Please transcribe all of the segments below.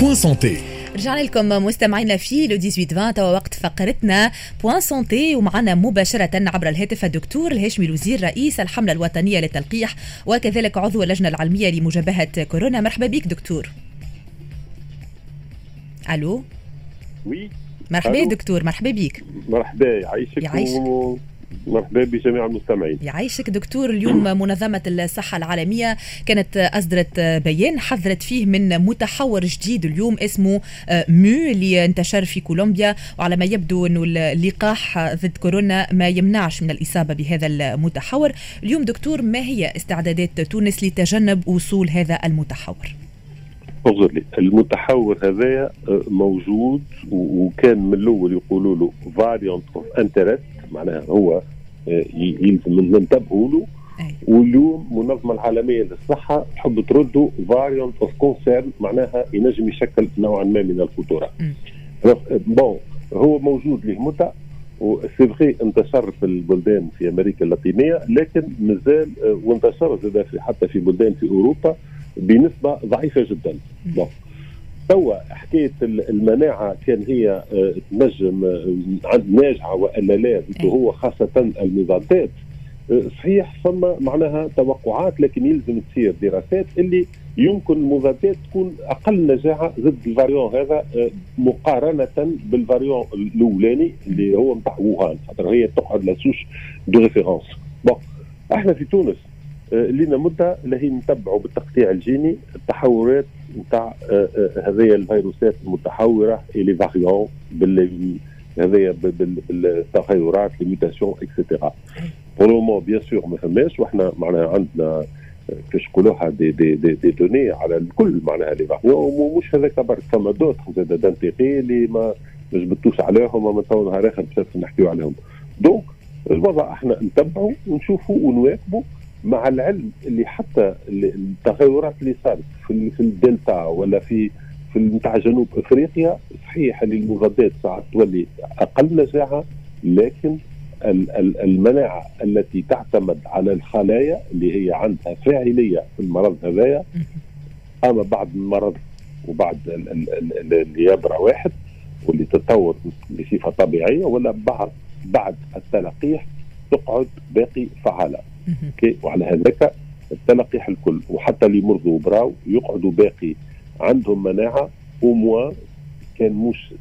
Point Santé رجعنا لكم مستمعينا في Le 18 20 توا وقت فقرتنا Point Santé ومعنا مباشرة عبر الهاتف الدكتور الهاشمي الوزير رئيس الحملة الوطنية للتلقيح وكذلك عضو اللجنة العلمية لمجابهة كورونا. مرحبا بك دكتور. ألو؟ Oui. مرحبا ألو. دكتور مرحبا بك. مرحبا يعيشك يعيشك. مرحبا بجميع المستمعين. يعيشك دكتور اليوم منظمة الصحة العالمية. كانت أصدرت بيان حذرت فيه من متحور جديد اليوم اسمه مو اللي انتشر في كولومبيا. وعلى ما يبدو أنه اللقاح ضد كورونا ما يمنعش من الإصابة بهذا المتحور. اليوم دكتور ما هي استعدادات تونس لتجنب وصول هذا المتحور؟ اعذر لي. المتحور هذايا موجود وكان من الأول يقولوا له variant of interest معناها هو آه، يلزم ننتبهوا له. واليوم المنظمه العالمية للصحة تحب تردوا variant of concern معناها ينجم يشكل نوعا ما من الخطورة. Bon هو موجود له متى و c'est vrai انتشر في البلدان في أمريكا اللاتينية لكن مازال آه، وانتشر زاد في حتى في بلدان في أوروبا بنسبة ضعيفة جدا. Bon توا حكاية ال- المناعة كان هي آه، تنجم آه، عند ناجعة وإلا لا أي. هو خاصة المضادات آه، صحيح ثم معناها توقعات لكن يلزم تصير دراسات اللي يمكن المضادات تكون أقل نجاعة ضد ال variant هذا مقارنة بال variant الأولاني اللي هو نتاع ووهان. خاطر هي تقعد la souche de référence. Bon إحنا في تونس. لنا مدة اللي هي نتبعوا بالتقطيع الجيني التحورات نتاع آه، آه، هذه الفيروسات المتحورة les variants هذايا بال- بال- بالتغيرات ليميتاسيون اكسيتيرا بور لو بيان سور ما فماش وإحنا معناها عندنا آه، كيفاش نقولوها دي دي دي, دي دوني على الكل معناها لي ومش هذاك برك فما دوتر زاد دانتيغي اللي ما جبتوش عليهم وما تو نهار آخر نحكيو عليهم. دونك الوضع إحنا نتبعوا ونشوفوا ونواكبوا مع العلم اللي حتى ال- التغيرات اللي صارت في, في الدلتا ولا في في نتاع جنوب إفريقيا صحيح اللي المضادات ساعات تولي أقل نجاعه لكن ال- ال- المناعة التي تعتمد على الخلايا اللي هي عندها فاعلية في المرض هذايا أما بعد المرض وبعد ال- ال- ال- ال- اللي يبرع واحد واللي تتطور بصفة طبيعية ولا بعد بعد التلقيح تقعد باقي فعالة. أوكي؟ وعلى هذاك التلقيح الكل وحتى اللي مرضوا وبراو يقعدوا باقي عندهم مناعة وموا. كان مش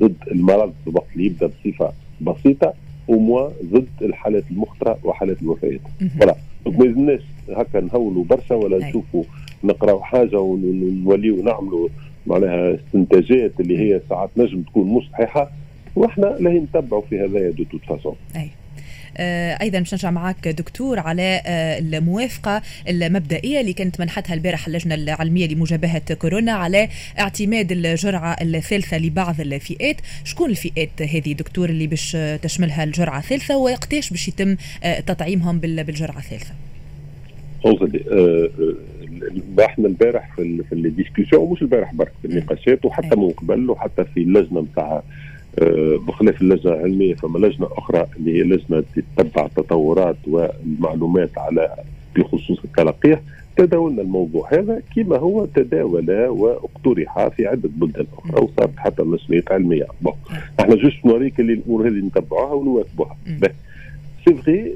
ضد المرض الوقت اللي يبدأ بصفة بسيطة وموا ضد الحالات المخطرة وحالات الوفيات. voilà. ما يلزمناش هكا نهولوا برشا ولا أي. نشوفوا نقراو حاجة ونوليو نعملوا معناها استنتاجات اللي هي ساعات نجم تكون مش صحيحة. وإحنا لا نتبعوا في هذايا de toute façon أيضا باش نرجع معك دكتور على آه، الموافقة المبدئية اللي كانت منحتها البارح اللجنة العلمية لمجابهه كورونا على اعتماد الجرعة الثالثة لبعض الفئات. شكون الفئات هذه دكتور اللي باش تشملها الجرعة الثالثة وقتاش باش يتم آه، تطعيمهم بال- بالجرعة الثالثة؟ آه، آه، إحنا البارح في في الديسكسيون مش البارح برك في النقاشات وحتى أي. من قبل وحتى في اللجنة نتاع آه، بخلاف اللجنة العلمية فما لجنة أخرى اللي هي لجنة تتبع التطورات والمعلومات على بخصوص التلقيح تداولنا الموضوع هذا كما هو تداول وأقترح في عدة بلدان أخرى وصارت حتى مسؤوليات علمية bon إحنا juste نوريك اللي الأمور هذه نتبعوها ونواكبوها. سي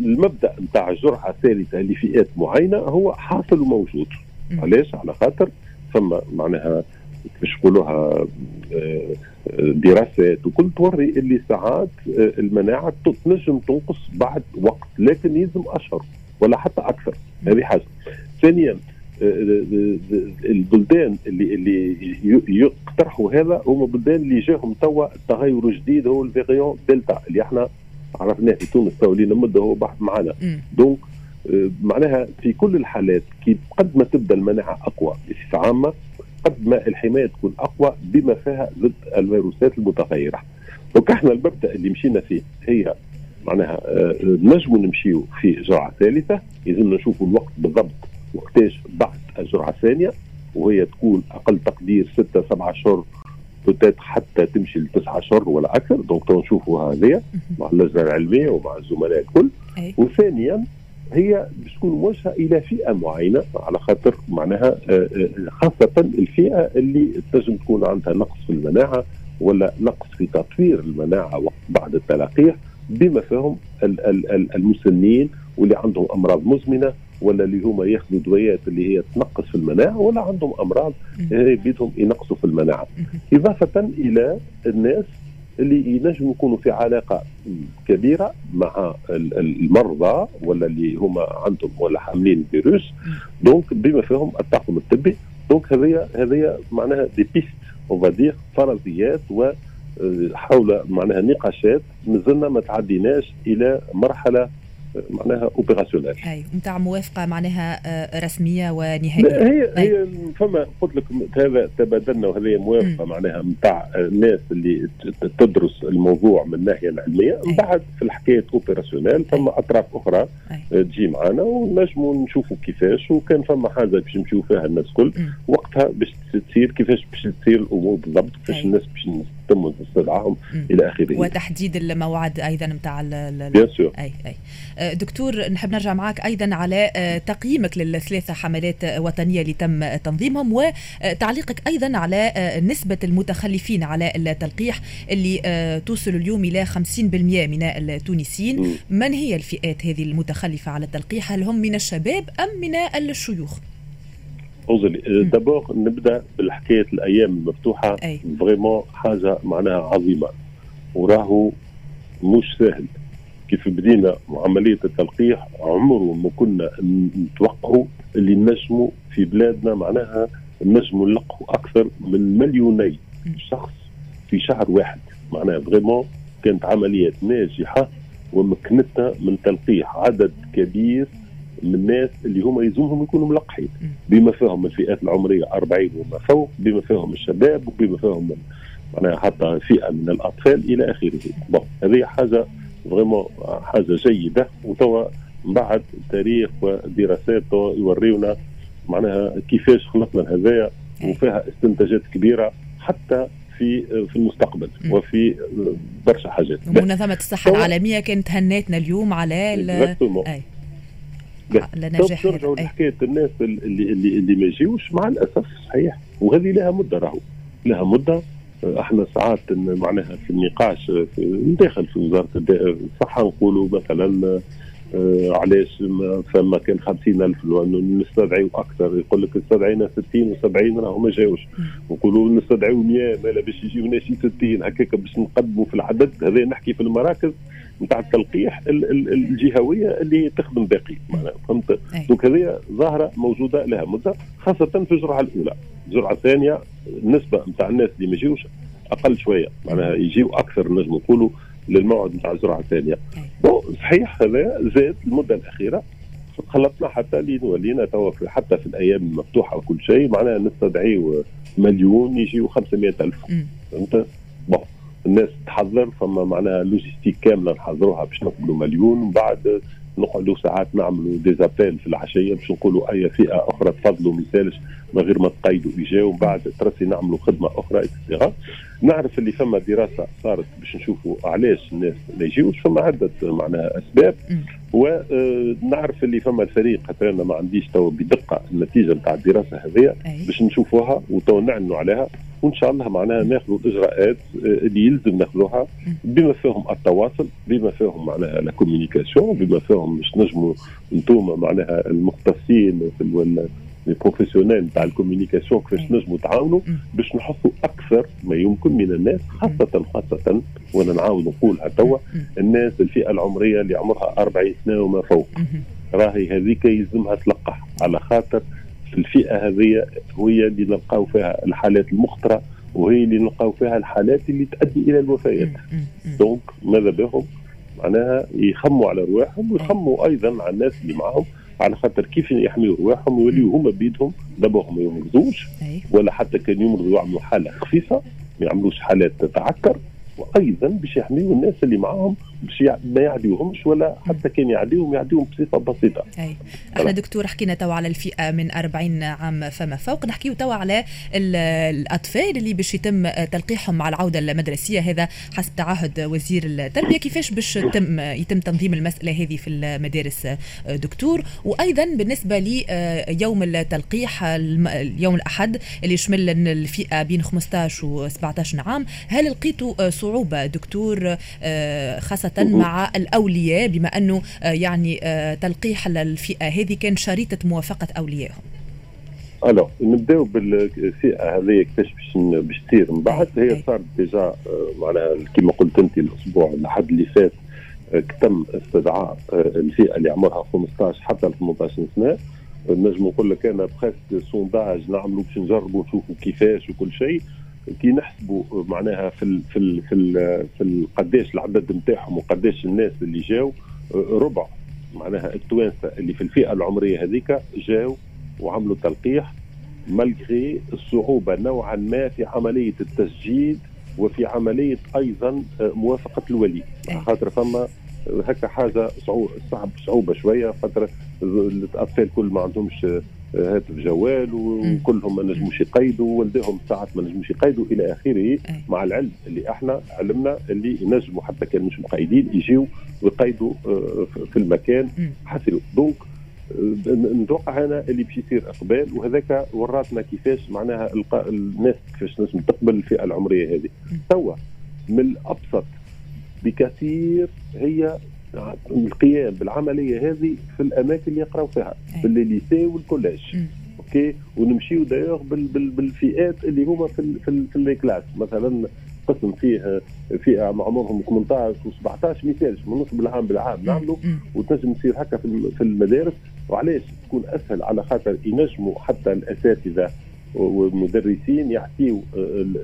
المبدأ نتاع الجرعه الثالثة لفئات معينة هو حاصل وموجود. علاش على خاطر ثم معناها كيفاش نقولوها دراسات وكل توري اللي ساعات آه، المناعة تنجم تنقص بعد وقت لكن يلزم أشهر ولا حتى أكثر. هذه حاجة. ثانيا آه، آه، آه، البلدان اللي اللي يقترحوا هذا هما بلدان اللي جاهم توا التغير الجديد هو ال variant delta اللي إحنا عرفناه في تونس تو لينا مده هو بحث معنا. donc آه، معناها في كل الحالات كي قد ما تبدأ المناعة أقوى بصفة عامة قد ما الحماية تكون أقوى بما فيها ضد الفيروسات المتغيرة. donc إحنا المبدا اللي مشينا فيه هي معناها آه، نجموا نمشيو في جرعة ثالثة يلزمنا نشوفوا الوقت بالضبط وقتاش بعد الجرعة الثانية وهي تكون أقل تقدير ستة سبعة اشهر peut-être حتى تمشي لتسعة اشهر ولا أكثر donc تو نشوفوا هذه مع اللجنة العلمية ومع الزملاء الكل. وثانيا هي باش تكون موجهه إلى فئة معينة على خاطر معناها آه، آه، خاصة الفئة اللي تنجم تكون عندها نقص في المناعة ولا نقص في تطوير المناعة وقت بعد التلقيح بما فيهم المسنين واللي عندهم أمراض مزمنة ولا اللي هما ياخذوا دويات اللي هي تنقص في المناعة ولا عندهم أمراض بيدهم ينقصوا في المناعة. إضافة إلى الناس اللي ينجموا يكونوا في علاقة كبيرة مع المرضى ولا اللي هما عندهم ولا حاملين فيروس. donc بما فيهم الطاقم الطبي. donc هذه هذه معناها des pistes أو فرضيات و آه، حول معناها نقاشات. مازلنا ما تعديناش إلى مرحلة معناها opérationnelle أي نتاع موافقة معناها آه، رسمية ونهائية. هي أي. هي فما قلت لك هذا تبادلنا وهذه موافقة معناها نتاع الناس اللي تدرس الموضوع من الناحية العلمية. من بعد في الحكاية opérationnelle فما أطراف أخرى أي. تجي معنا ونجموا نشوفوا كيفاش. وكان فما حاجة باش نمشيو فيها الناس الكل. وقتها باش تصير كيفاش باش تصير الأمور بالضبط كيفاش الناس باش تم استدعائهم إلى آخره. وتحديد الموعد أيضا نتاع sûr أي أي. أه، دكتور نحب نرجع معك أيضا على أه، تقييمك للثلاثة حملات وطنية اللي تم تنظيمهم وتعليقك أيضا على أه، نسبة المتخلفين على التلقيح اللي توصل اليوم إلى 50% من التونسيين. من هي الفئات هذه المتخلفة على التلقيح؟ هل هم من الشباب أم من الشيوخ؟ أوزلي. دابور نبدأ بالحكاية الأيام المفتوحة. فريمون حاجة معناها عظيمة. وراهو مش سهل. كيف بدينا عملية التلقيح عمره ما كنا نتوقعوا اللي نجموا في بلادنا معناها نجموا نلقوا أكثر من مليوني شخص في شهر واحد. معناها vraiment كانت عمليات ناجحة ومكنتنا من تلقيح. عدد كبير من الناس اللي هم يلزمهم يكونوا ملقحين. بما فيهم الفئات العمرية 40 وما فوق بما فيهم الشباب وبما فيهم معناها حتى فئة من الأطفال إلى آخره. bon هذه حاجة vraiment حاجة جيدة. وتوا من بعد تاريخ ودراسات يوريونا معناها كيفاش خلقنا هذايا وفيها استنتاجات كبيرة حتى في في المستقبل. وفي برشا حاجات. منظمة الصحة العالمية كانت هنتنا اليوم على أي. لنجاح نرجعوا لحكايه الناس اللي اللي اللي ما يجيوش؟ مع الأسف صحيح. وهذه لها مدة راهو. لها مدة. إحنا ساعات معناها في النقاش في داخل في وزارة الصحة نقولوا مثلا علاش فما كان 50000 نستدعيو أكثر. يقول لك استدعينا 60 و70 راهو ما جاوش. نقولوا نستدعيو 100 مالا باش يجيو ناس 60 هكاك باش نقدموا في العدد. هذا نحكي في المراكز نتاع التلقيح الجهوية اللي تخدم باقي. معناها فهمت؟ دونك هذه ظاهرة موجودة لها مدة خاصة في الجرعة الأولى. الجرعة الثانية النسبة نتاع الناس اللي ما يجيوش أقل شوية. معناها يجيو أكثر نجم نقولوا للموعد نتاع الجرعة الثانية bon صحيح هذا زاد المدة الأخيرة. خلطنا حتى اللي ولينا توا حتى في الأيام المفتوحه وكل شيء معناها نستدعيو مليون يجيو 500 ألف. فهمت؟ bon الناس تحضر فما معناها logistique كاملة نحضروها باش نقبلوا مليون ومن بعد نقعدوا ساعات نعملوا des appels في العشية باش نقولوا أي فئة أخرى تفضلوا ما يسالش من غير ما تقيدوا اجاوا ومن بعد ترسي نعملوا خدمة أخرى extra نعرف اللي فما دراسة صارت باش نشوفوا علاش الناس ما يجيوش فما عده معناها أسباب. ونعرف اللي فما الفريق حتى أنا ما عنديش تو بدقة النتيجة نتاع الدراسة هذه باش نشوفوها وتو نعلنوا عليها. وإن شاء الله معناها ناخذوا الاجراءات آه، اللي يلزم ناخذوها بما فيهم التواصل بما فيهم معناها la communication بما فيهم باش نجموا أنتم معناها المختصين في ال professionnels تاع ال communication كيفاش نجموا تعاونوا باش نحطوا أكثر ما يمكن من الناس خاصة خاصة وأنا نعاود نقولها توا الناس الفئة العمرية اللي عمرها 40 سنة وما فوق. راهي هذيك يلزمها تلقح. على خاطر في الفئة هذه هي اللي نلقاو فيها الحالات المخطرة وهي اللي نلقاو فيها الحالات اللي تؤدي إلى الوفيات. donc ماذا بهم؟ معناها يخموا على رواحهم ويخموا أيضا على الناس اللي معهم. على خاطر كيف يحميوا رواحهم يوليوا هما بيدهم. دابا ما يمرضوش ولا حتى كان يمرضوا يعملوا حالة خفيفة ما يعملوش حالات تتعكر وأيضا باش يحميوا الناس اللي معاهم باش ما يعديوهمش ولا حتى كان يعديوهم يعديوهم بصفة بسيطة. أي. إحنا دكتور حكينا توا على الفئة من 40 عام فما فوق. نحكيو توا على الأطفال اللي باش يتم تلقيحهم مع العودة المدرسية هذا حسب تعهد وزير التربية. كيفاش باش يتم يتم تنظيم المسألة هذه في المدارس دكتور؟ وأيضا بالنسبة ليوم التلقيح اليوم الأحد اللي يشمل الفئة بين 15 و 17 عام هل لقيتوا صعوبة دكتور خاصة مع الأولياء بما أنه يعني تلقيح الفئة هذه كان شريطة موافقة أوليائهم. ألو نبداو بالفئة هذه كيفاش باش باش تصير. من بعد هي صارت ديجا معناها كما قلت أنت الأسبوع الأحد اللي فات تم استدعاء الفئة اللي عمرها 15 حتى ل 18 سنة. نجم نقول لك أنا presque sondage نعملوا باش نجربوا نشوفوا كيفاش وكل شيء. كي نحسبوا معناها في ال في ال في ال في قداش العدد نتاعهم وقداش الناس اللي جاوا ربع. معناها التوانسة اللي في الفئة العمرية هذيك جاوا وعملوا تلقيح malgré الصعوبة نوعا ما في عملية التسجيل وفي عملية أيضا موافقة الولي. خاطر فما هكا حاجة صعوبه صعب صعوبة شوية خاطر الأطفال كل ما عندهمش هاتف جوال وكلهم ما نجموش يقيدوا والديهم ساعات ما نجموش يقيدوا إلى آخره مع العلم اللي إحنا علمنا اللي ينجموا حتى كان مش مقيدين يجيوا ويقيدوا في المكان حسنوا دونك نتوقع أنا اللي باش يصير إقبال وهذاك وراتنا كيفاش معناها الناس كيفاش لازم تقبل الفئة العمرية هذه. توا من الأبسط بكثير هي القيام بالعملية هذه في الأماكن اللي يقراوا فيها في ال lycée وال collège. OK؟ ونمشيو دايوغ بال بال بالفئات اللي هما في في, في ال classe. مثلا قسم فيه فئة عمرهم 18 و17 ما يسالش من نص بالعام بالعام نعملوا وتنجم تصير هكا في المدارس. وعلاش؟ تكون أسهل على خاطر ينجموا حتى الأساتذة والمدرسين يعطيوا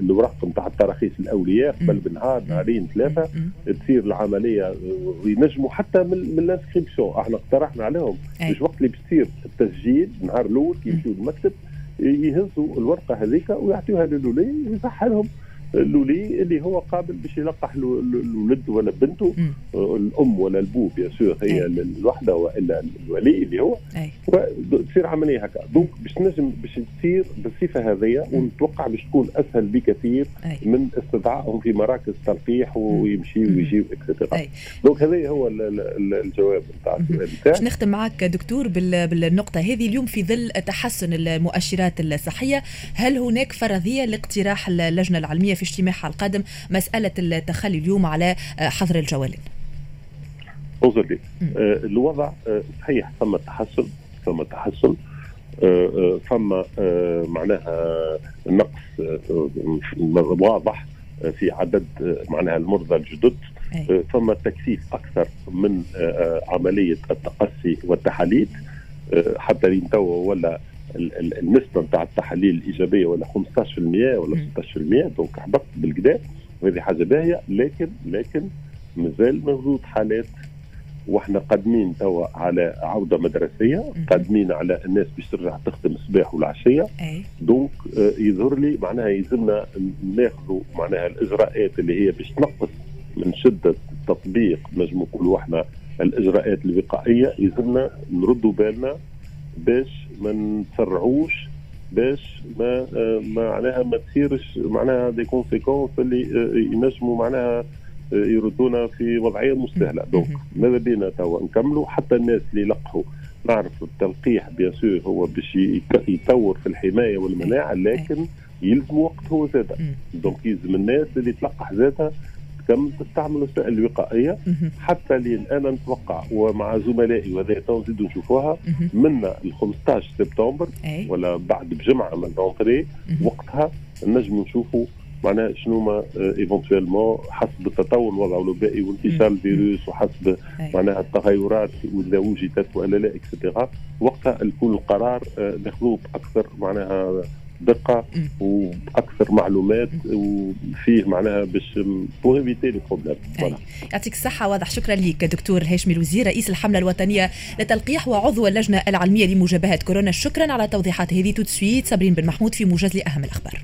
الورق نتاع التراخيص الأولياء قبل بنهار نهارين ثلاثة تصير العملية وينجموا حتى من من ال inscription إحنا اقترحنا عليهم. مش وقت اللي بتصير التسجيل النهار الأول كي يمشيوا للمكتب يهزوا الورقة هذيك ويعطيوها للولي ويصح لهم. اللولي اللي هو قابل باش يلقح الولد ولا بنته. الأم ولا البو bien sûr هي الوحدة وإلا الولي اللي هو. تصير عملية هكا. donc باش نجم باش تصير بالصفة هذه ونتوقع باش تكون أسهل بكثير من استدعائهم في مراكز تلقيح ويمشي ويجي et cetera donc هذا هو الجواب نتاع باش نختم معك دكتور بالنقطة هذه اليوم في ظل تحسن المؤشرات الصحية هل هناك فرضية لاقتراح اللجنة العلمية في اجتماعها القادم مسألة التخلي اليوم على حظر الجولان؟ انظر لي آه الوضع آه صحيح ثم تحسن ثم تحسن آه ثم معناها نقص واضح في عدد معناها المرضى الجدد. ثم تكثيف أكثر من عملية التقصي والتحاليل. حتى لين توا ولا النسبة نتاع التحاليل الإيجابية ولا 15% ولا 16% دونك هبطت بالكدا وهذه حاجة باهية لكن لكن مازال موجود حالات. وإحنا قادمين توا على عودة مدرسية قادمين على الناس باش ترجع تخدم الصباح والعشية. دونك يظهر لي معناها يلزمنا ناخذوا معناها الإجراءات اللي هي باش تنقص من شدة التطبيق نجم نقولوا إحنا الإجراءات الوقائية. يلزمنا نردوا بالنا باش ما نتسرعوش باش ما معناها ما تصيرش معناها des conséquences اللي ينجموا معناها يردونا في وضعية مش ساهلة. donc ماذا بينا توا؟ نكملوا حتى الناس اللي لقحوا نعرف التلقيح bien sûr هو باش يطور في الحماية والمناعة لكن يلزم وقت هو زاده donc يلزم الناس اللي تلقح ذاتها تكمل تستعمل الوسائل الوقائية حتى لين أنا نتوقع ومع زملائي وهذا تو نزيدوا نشوفوها من ال 15 سبتمبر ولا بعد بجمعة من la rentrée وقتها نجم نشوفوا معناها شنو ما éventuellement حسب التطور الوضع الوبائي وانتشار الفيروس وحسب معناها التغيرات واذا وجدت والا لا et cetera وقتها يكون القرار ناخذوه باكثر معناها دقة وأكثر معلومات وفيه معناها باش pour éviter les problèmes يعطيك الصحة واضح. شكرا لك دكتور هاشمي الوزير رئيس الحملة الوطنية لتلقيح وعضو اللجنة العلمية لمجابهه كورونا. شكرا على توضيحات هذه تو سويت صابرين بن محمود في موجز لأهم الأخبار.